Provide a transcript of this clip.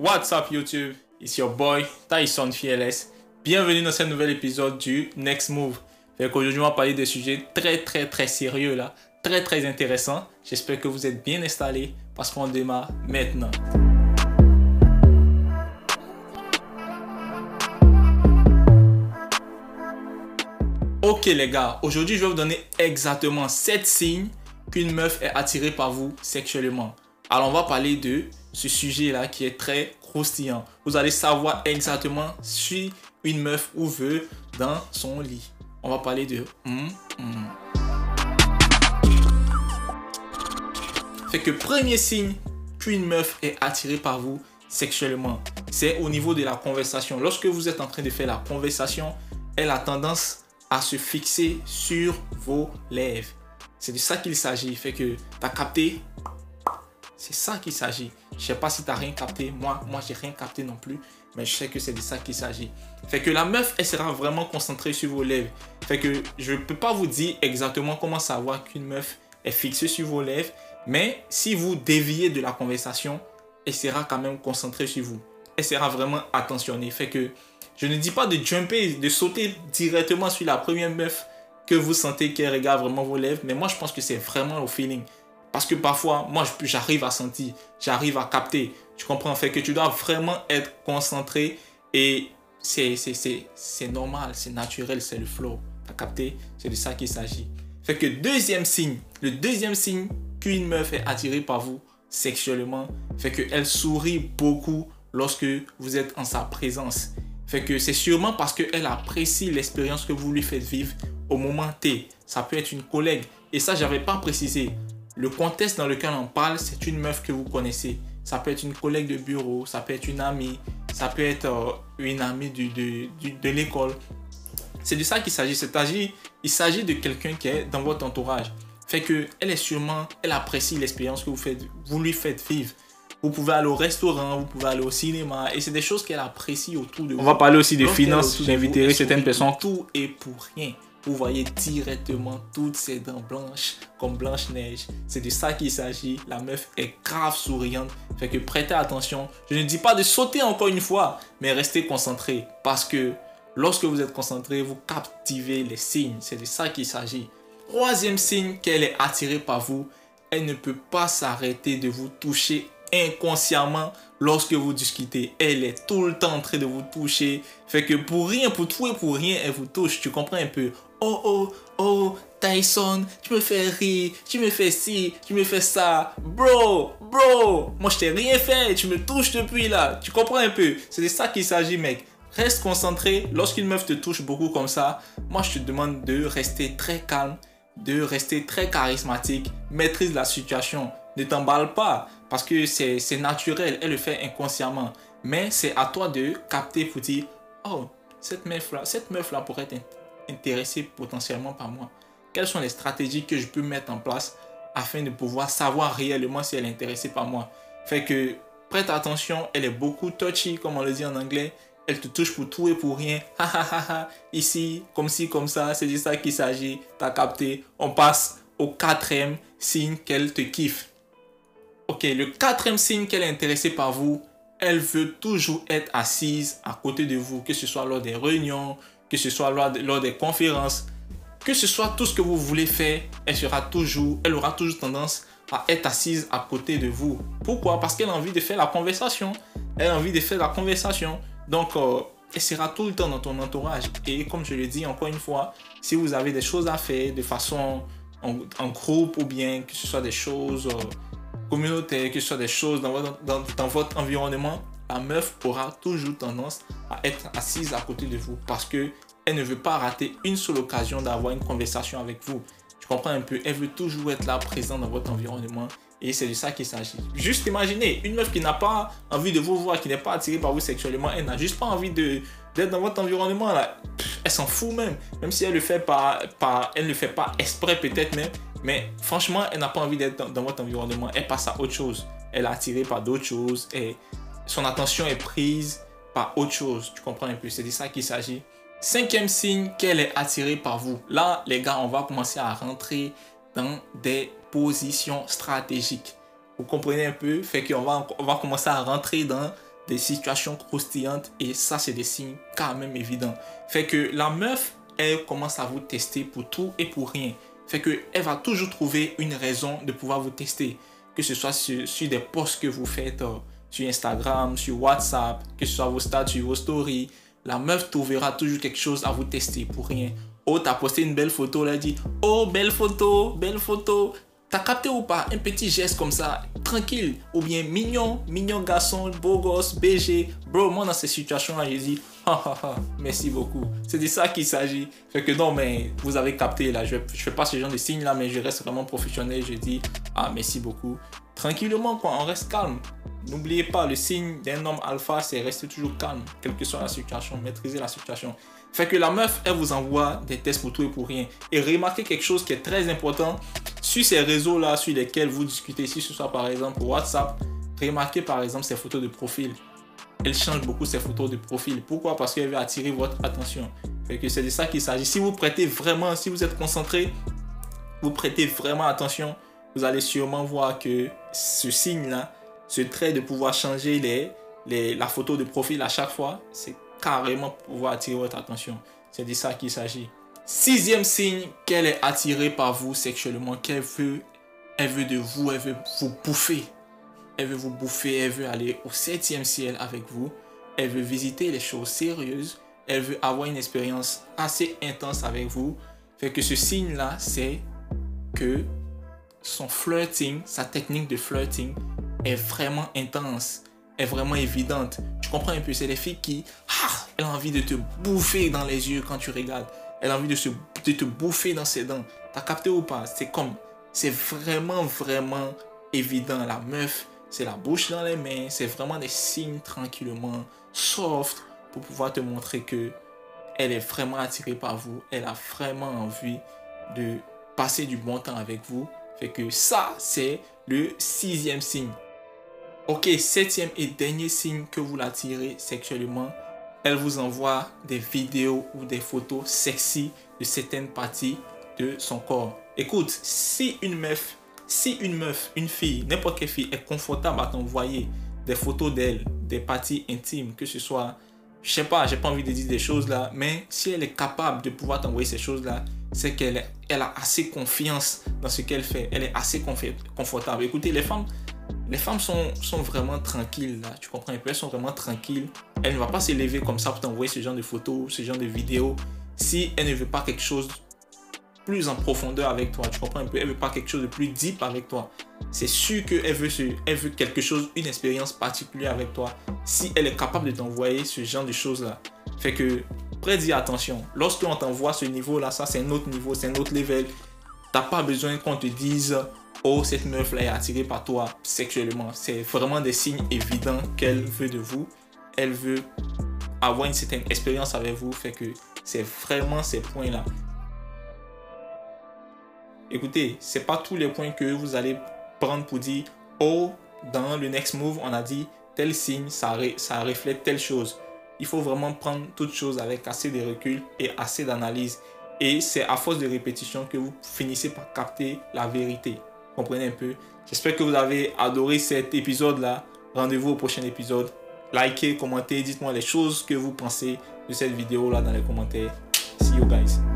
What's up YouTube? It's your boy Tyson Fearless. Bienvenue dans ce nouvel épisode du Next Move. Aujourd'hui, on va parler de sujets très très très sérieux là, très très intéressants. J'espère que vous êtes bien installés parce qu'on démarre maintenant. Ok les gars, aujourd'hui je vais vous donner exactement 7 signes qu'une meuf est attirée par vous sexuellement. Alors on va parler de ce sujet-là qui est très croustillant. Vous allez savoir exactement si une meuf ou veut dans son lit. On va parler de hum, hum. Fait que premier signe qu'une meuf est attirée par vous sexuellement, c'est au niveau de la conversation. Lorsque vous êtes en train de faire la conversation, elle a tendance à se fixer sur vos lèvres. C'est de ça qu'il s'agit. Fait que tu as capté? C'est ça qu'il s'agit. Je sais pas si tu n'as rien capté. Moi, moi j'ai rien capté non plus. Mais je sais que c'est de ça qu'il s'agit. Fait que la meuf, elle sera vraiment concentrée sur vos lèvres. Fait que je ne peux pas vous dire exactement comment savoir qu'une meuf est fixée sur vos lèvres. Mais si vous déviez de la conversation, elle sera quand même concentrée sur vous. Elle sera vraiment attentionnée. Fait que je ne dis pas de jumper, de sauter directement sur la première meuf que vous sentez qu'elle regarde vraiment vos lèvres, mais moi je pense que c'est vraiment au feeling. Parce que parfois, moi j'arrive à sentir, j'arrive à capter. Tu comprends? En fait que tu dois vraiment être concentré et c'est normal, c'est naturel, c'est le flow. Tu as capté? C'est de ça qu'il s'agit. Fait que deuxième signe, le deuxième signe qu'une meuf est attirée par vous sexuellement, fait qu'elle sourit beaucoup lorsque vous êtes en sa présence. Fait que c'est sûrement parce qu'elle apprécie l'expérience que vous lui faites vivre au moment T. Ça peut être une collègue. Et ça, j'avais pas précisé. Le contexte dans lequel on parle, c'est une meuf que vous connaissez. Ça peut être une collègue de bureau, ça peut être une amie, ça peut être euh, une amie de, de l'école. C'est de ça qu'il s'agit. Il s'agit de quelqu'un qui est dans votre entourage. Fait que elle est sûrement, elle apprécie l'expérience que vous, faites, vous lui faites vivre. Vous pouvez aller au restaurant, vous pouvez aller au cinéma. Et c'est des choses qu'elle apprécie autour de vous. On va parler aussi de finances. J'inviterai certaines personnes. Tout est pour rien. Vous voyez directement toutes ses dents blanches, comme Blanche-Neige. C'est de ça qu'il s'agit. La meuf est grave souriante. Fait que prêtez attention. Je ne dis pas de sauter encore une fois, mais restez concentré. Parce que lorsque vous êtes concentré, vous captivez les signes. C'est de ça qu'il s'agit. Troisième signe qu'elle est attirée par vous, elle ne peut pas s'arrêter de vous toucher inconsciemment lorsque vous discutez. Elle est tout le temps en train de vous toucher. Fait que pour rien, pour tout et pour rien, elle vous touche. Tu comprends un peu? Oh oh oh Tyson, tu me fais rire, tu me fais ci, tu me fais ça. Bro, bro, moi je t'ai rien fait, tu me touches depuis là. Tu comprends un peu? C'est de ça qu'il s'agit, mec. Reste concentré. Lorsqu'une meuf te touche beaucoup comme ça, moi je te demande de rester très calme, de rester très charismatique, maîtrise la situation. Ne t'emballe pas parce que c'est naturel, elle le fait inconsciemment. Mais c'est à toi de capter pour dire, oh, cette meuf-là, cette meuf-là pourrait être intéressée potentiellement par moi. Quelles sont les stratégies que je peux mettre en place afin de pouvoir savoir réellement si elle est intéressée par moi? Fait que prête attention, elle est beaucoup touchy, comme on le dit en anglais. Elle te touche pour tout et pour rien. Ici, comme ci, comme ça, c'est de ça qu'il s'agit. T'as capté. On passe au quatrième signe qu'elle te kiffe. Ok, le quatrième signe qu'elle est intéressée par vous, elle veut toujours être assise à côté de vous, que ce soit lors des réunions, que ce soit lors, des conférences, que ce soit tout ce que vous voulez faire, elle sera toujours, elle aura toujours tendance à être assise à côté de vous. Pourquoi? Parce qu'elle a envie de faire la conversation. Elle a envie de faire la conversation. Donc, euh, elle sera tout le temps dans ton entourage. Et comme je le dis encore une fois, si vous avez des choses à faire de façon en, groupe ou bien que ce soit des choses... Euh, communautaire, que ce soit des choses dans votre, dans, votre environnement, la meuf aura toujours tendance à être assise à côté de vous parce que elle ne veut pas rater une seule occasion d'avoir une conversation avec vous. Tu comprends un peu? Elle veut toujours être là, présente dans votre environnement. Et c'est de ça qu'il s'agit. Juste imaginez, une meuf qui n'a pas envie de vous voir, qui n'est pas attirée par vous sexuellement, elle n'a juste pas envie d'être dans votre environnement elle s'en fout même. Même si elle le fait pas, elle ne le fait pas exprès peut-être même. Mais franchement, elle n'a pas envie d'être dans, votre environnement. Elle passe à autre chose. Elle est attirée par d'autres choses. Et son attention est prise par autre chose. Tu comprends un peu? C'est de ça qu'il s'agit. Cinquième signe qu'elle est attirée par vous. Là, les gars, on va commencer à rentrer dans des positions stratégiques. Vous comprenez un peu? Fait qu'on va, on va commencer à rentrer dans des situations croustillantes et ça, c'est des signes quand même évidents. Fait que la meuf, elle commence à vous tester pour tout et pour rien. Fait que elle va toujours trouver une raison de pouvoir vous tester. Que ce soit sur, des posts que vous faites euh, sur Instagram, sur WhatsApp, que ce soit vos statuts, vos stories. La meuf trouvera toujours quelque chose à vous tester pour rien. Oh, t'as posté une belle photo, elle a dit, oh, belle photo, belle photo. T'as capté ou pas un petit geste comme ça, tranquille, ou bien mignon, mignon garçon, beau gosse, BG. Bro, moi dans ces situations-là, j'ai dit, ha, merci beaucoup. C'est de ça qu'il s'agit. Fait que non, mais vous avez capté là, je, je fais pas ce genre de signes là, mais je reste vraiment professionnel. Je dis, ah, merci beaucoup. Tranquillement, quoi, on reste calme. N'oubliez pas, le signe d'un homme alpha, c'est rester toujours calme, quelle que soit la situation, maîtriser la situation. Fait que la meuf, elle vous envoie des tests pour tout et pour rien. Et remarquez quelque chose qui est très important sur ces réseaux-là sur lesquels vous discutez, si ce soit par exemple WhatsApp, remarquez par exemple ces photos de profil. Elle change beaucoup ses photos de profil. Pourquoi? Parce qu'elle veut attirer votre attention. C'est de ça qu'il s'agit. Si vous prêtez vraiment, si vous êtes concentré, vous prêtez vraiment attention, vous allez sûrement voir que ce signe-là, ce trait de pouvoir changer la photo de profil à chaque fois, c'est carrément pour pouvoir attirer votre attention. C'est de ça qu'il s'agit. Sixième signe qu'elle est attirée par vous sexuellement, qu'elle veut, elle veut de vous, elle veut vous bouffer. Elle veut vous bouffer, elle veut aller au septième ciel avec vous. Elle veut visiter les choses sérieuses. Elle veut avoir une expérience assez intense avec vous. Fait que ce signe-là, c'est que son flirting, sa technique de flirting est vraiment intense est vraiment évidente. Tu comprends un peu, c'est les filles qui, ah, a envie de te bouffer dans les yeux quand tu regardes. Elle a envie de, se, de te bouffer dans ses dents. T'as capté ou pas? C'est comme, c'est vraiment, vraiment évident. La meuf, c'est la bouche dans les mains. C'est vraiment des signes tranquillement, soft, pour pouvoir te montrer que elle est vraiment attirée par vous. Elle a vraiment envie de passer du bon temps avec vous. Fait que ça, c'est le sixième signe. Ok, septième et dernier signe que vous l'attirez sexuellement, elle vous envoie des vidéos ou des photos sexy de certaines parties de son corps. Écoute, si une meuf, si une meuf, une fille, n'importe quelle fille est confortable à t'envoyer des photos d'elle, des parties intimes, que ce soit, je sais pas, j'ai pas envie de dire des choses là, mais si elle est capable de pouvoir t'envoyer ces choses là, c'est qu'elle elle a assez confiance dans ce qu'elle fait. Elle est assez confortable. Écoutez, les femmes, les femmes sont, vraiment tranquilles, là. Tu comprends? Un? Elles sont vraiment tranquilles. Elle ne va pas s'élever comme ça pour t'envoyer ce genre de photos, ce genre de vidéos, si elle ne veut pas quelque chose plus en profondeur avec toi. Tu comprends un peu? Elle veut pas quelque chose de plus deep avec toi. C'est sûr qu'elle veut, quelque chose, une expérience particulière avec toi. Si elle est capable de t'envoyer ce genre de choses-là. Fait que, dis attention. Lorsqu'on t'envoie ce niveau-là, ça c'est un autre niveau, c'est un autre level. T'as pas besoin qu'on te dise oh, cette meuf-là est attirée par toi sexuellement. C'est vraiment des signes évidents qu'elle veut de vous. Elle veut avoir une certaine expérience avec vous. Fait que c'est vraiment ces points-là. Écoutez, c'est pas tous les points que vous allez prendre pour dire, oh, dans le next move, on a dit tel signe, ça, ça reflète telle chose. Il faut vraiment prendre toute chose avec assez de recul et assez d'analyse. Et c'est à force de répétition que vous finissez par capter la vérité comprenez un peu. J'espère que vous avez adoré cet épisode-là. Rendez-vous au prochain épisode. Likez, commentez, dites-moi les choses que vous pensez de cette vidéo-là dans les commentaires. See you guys.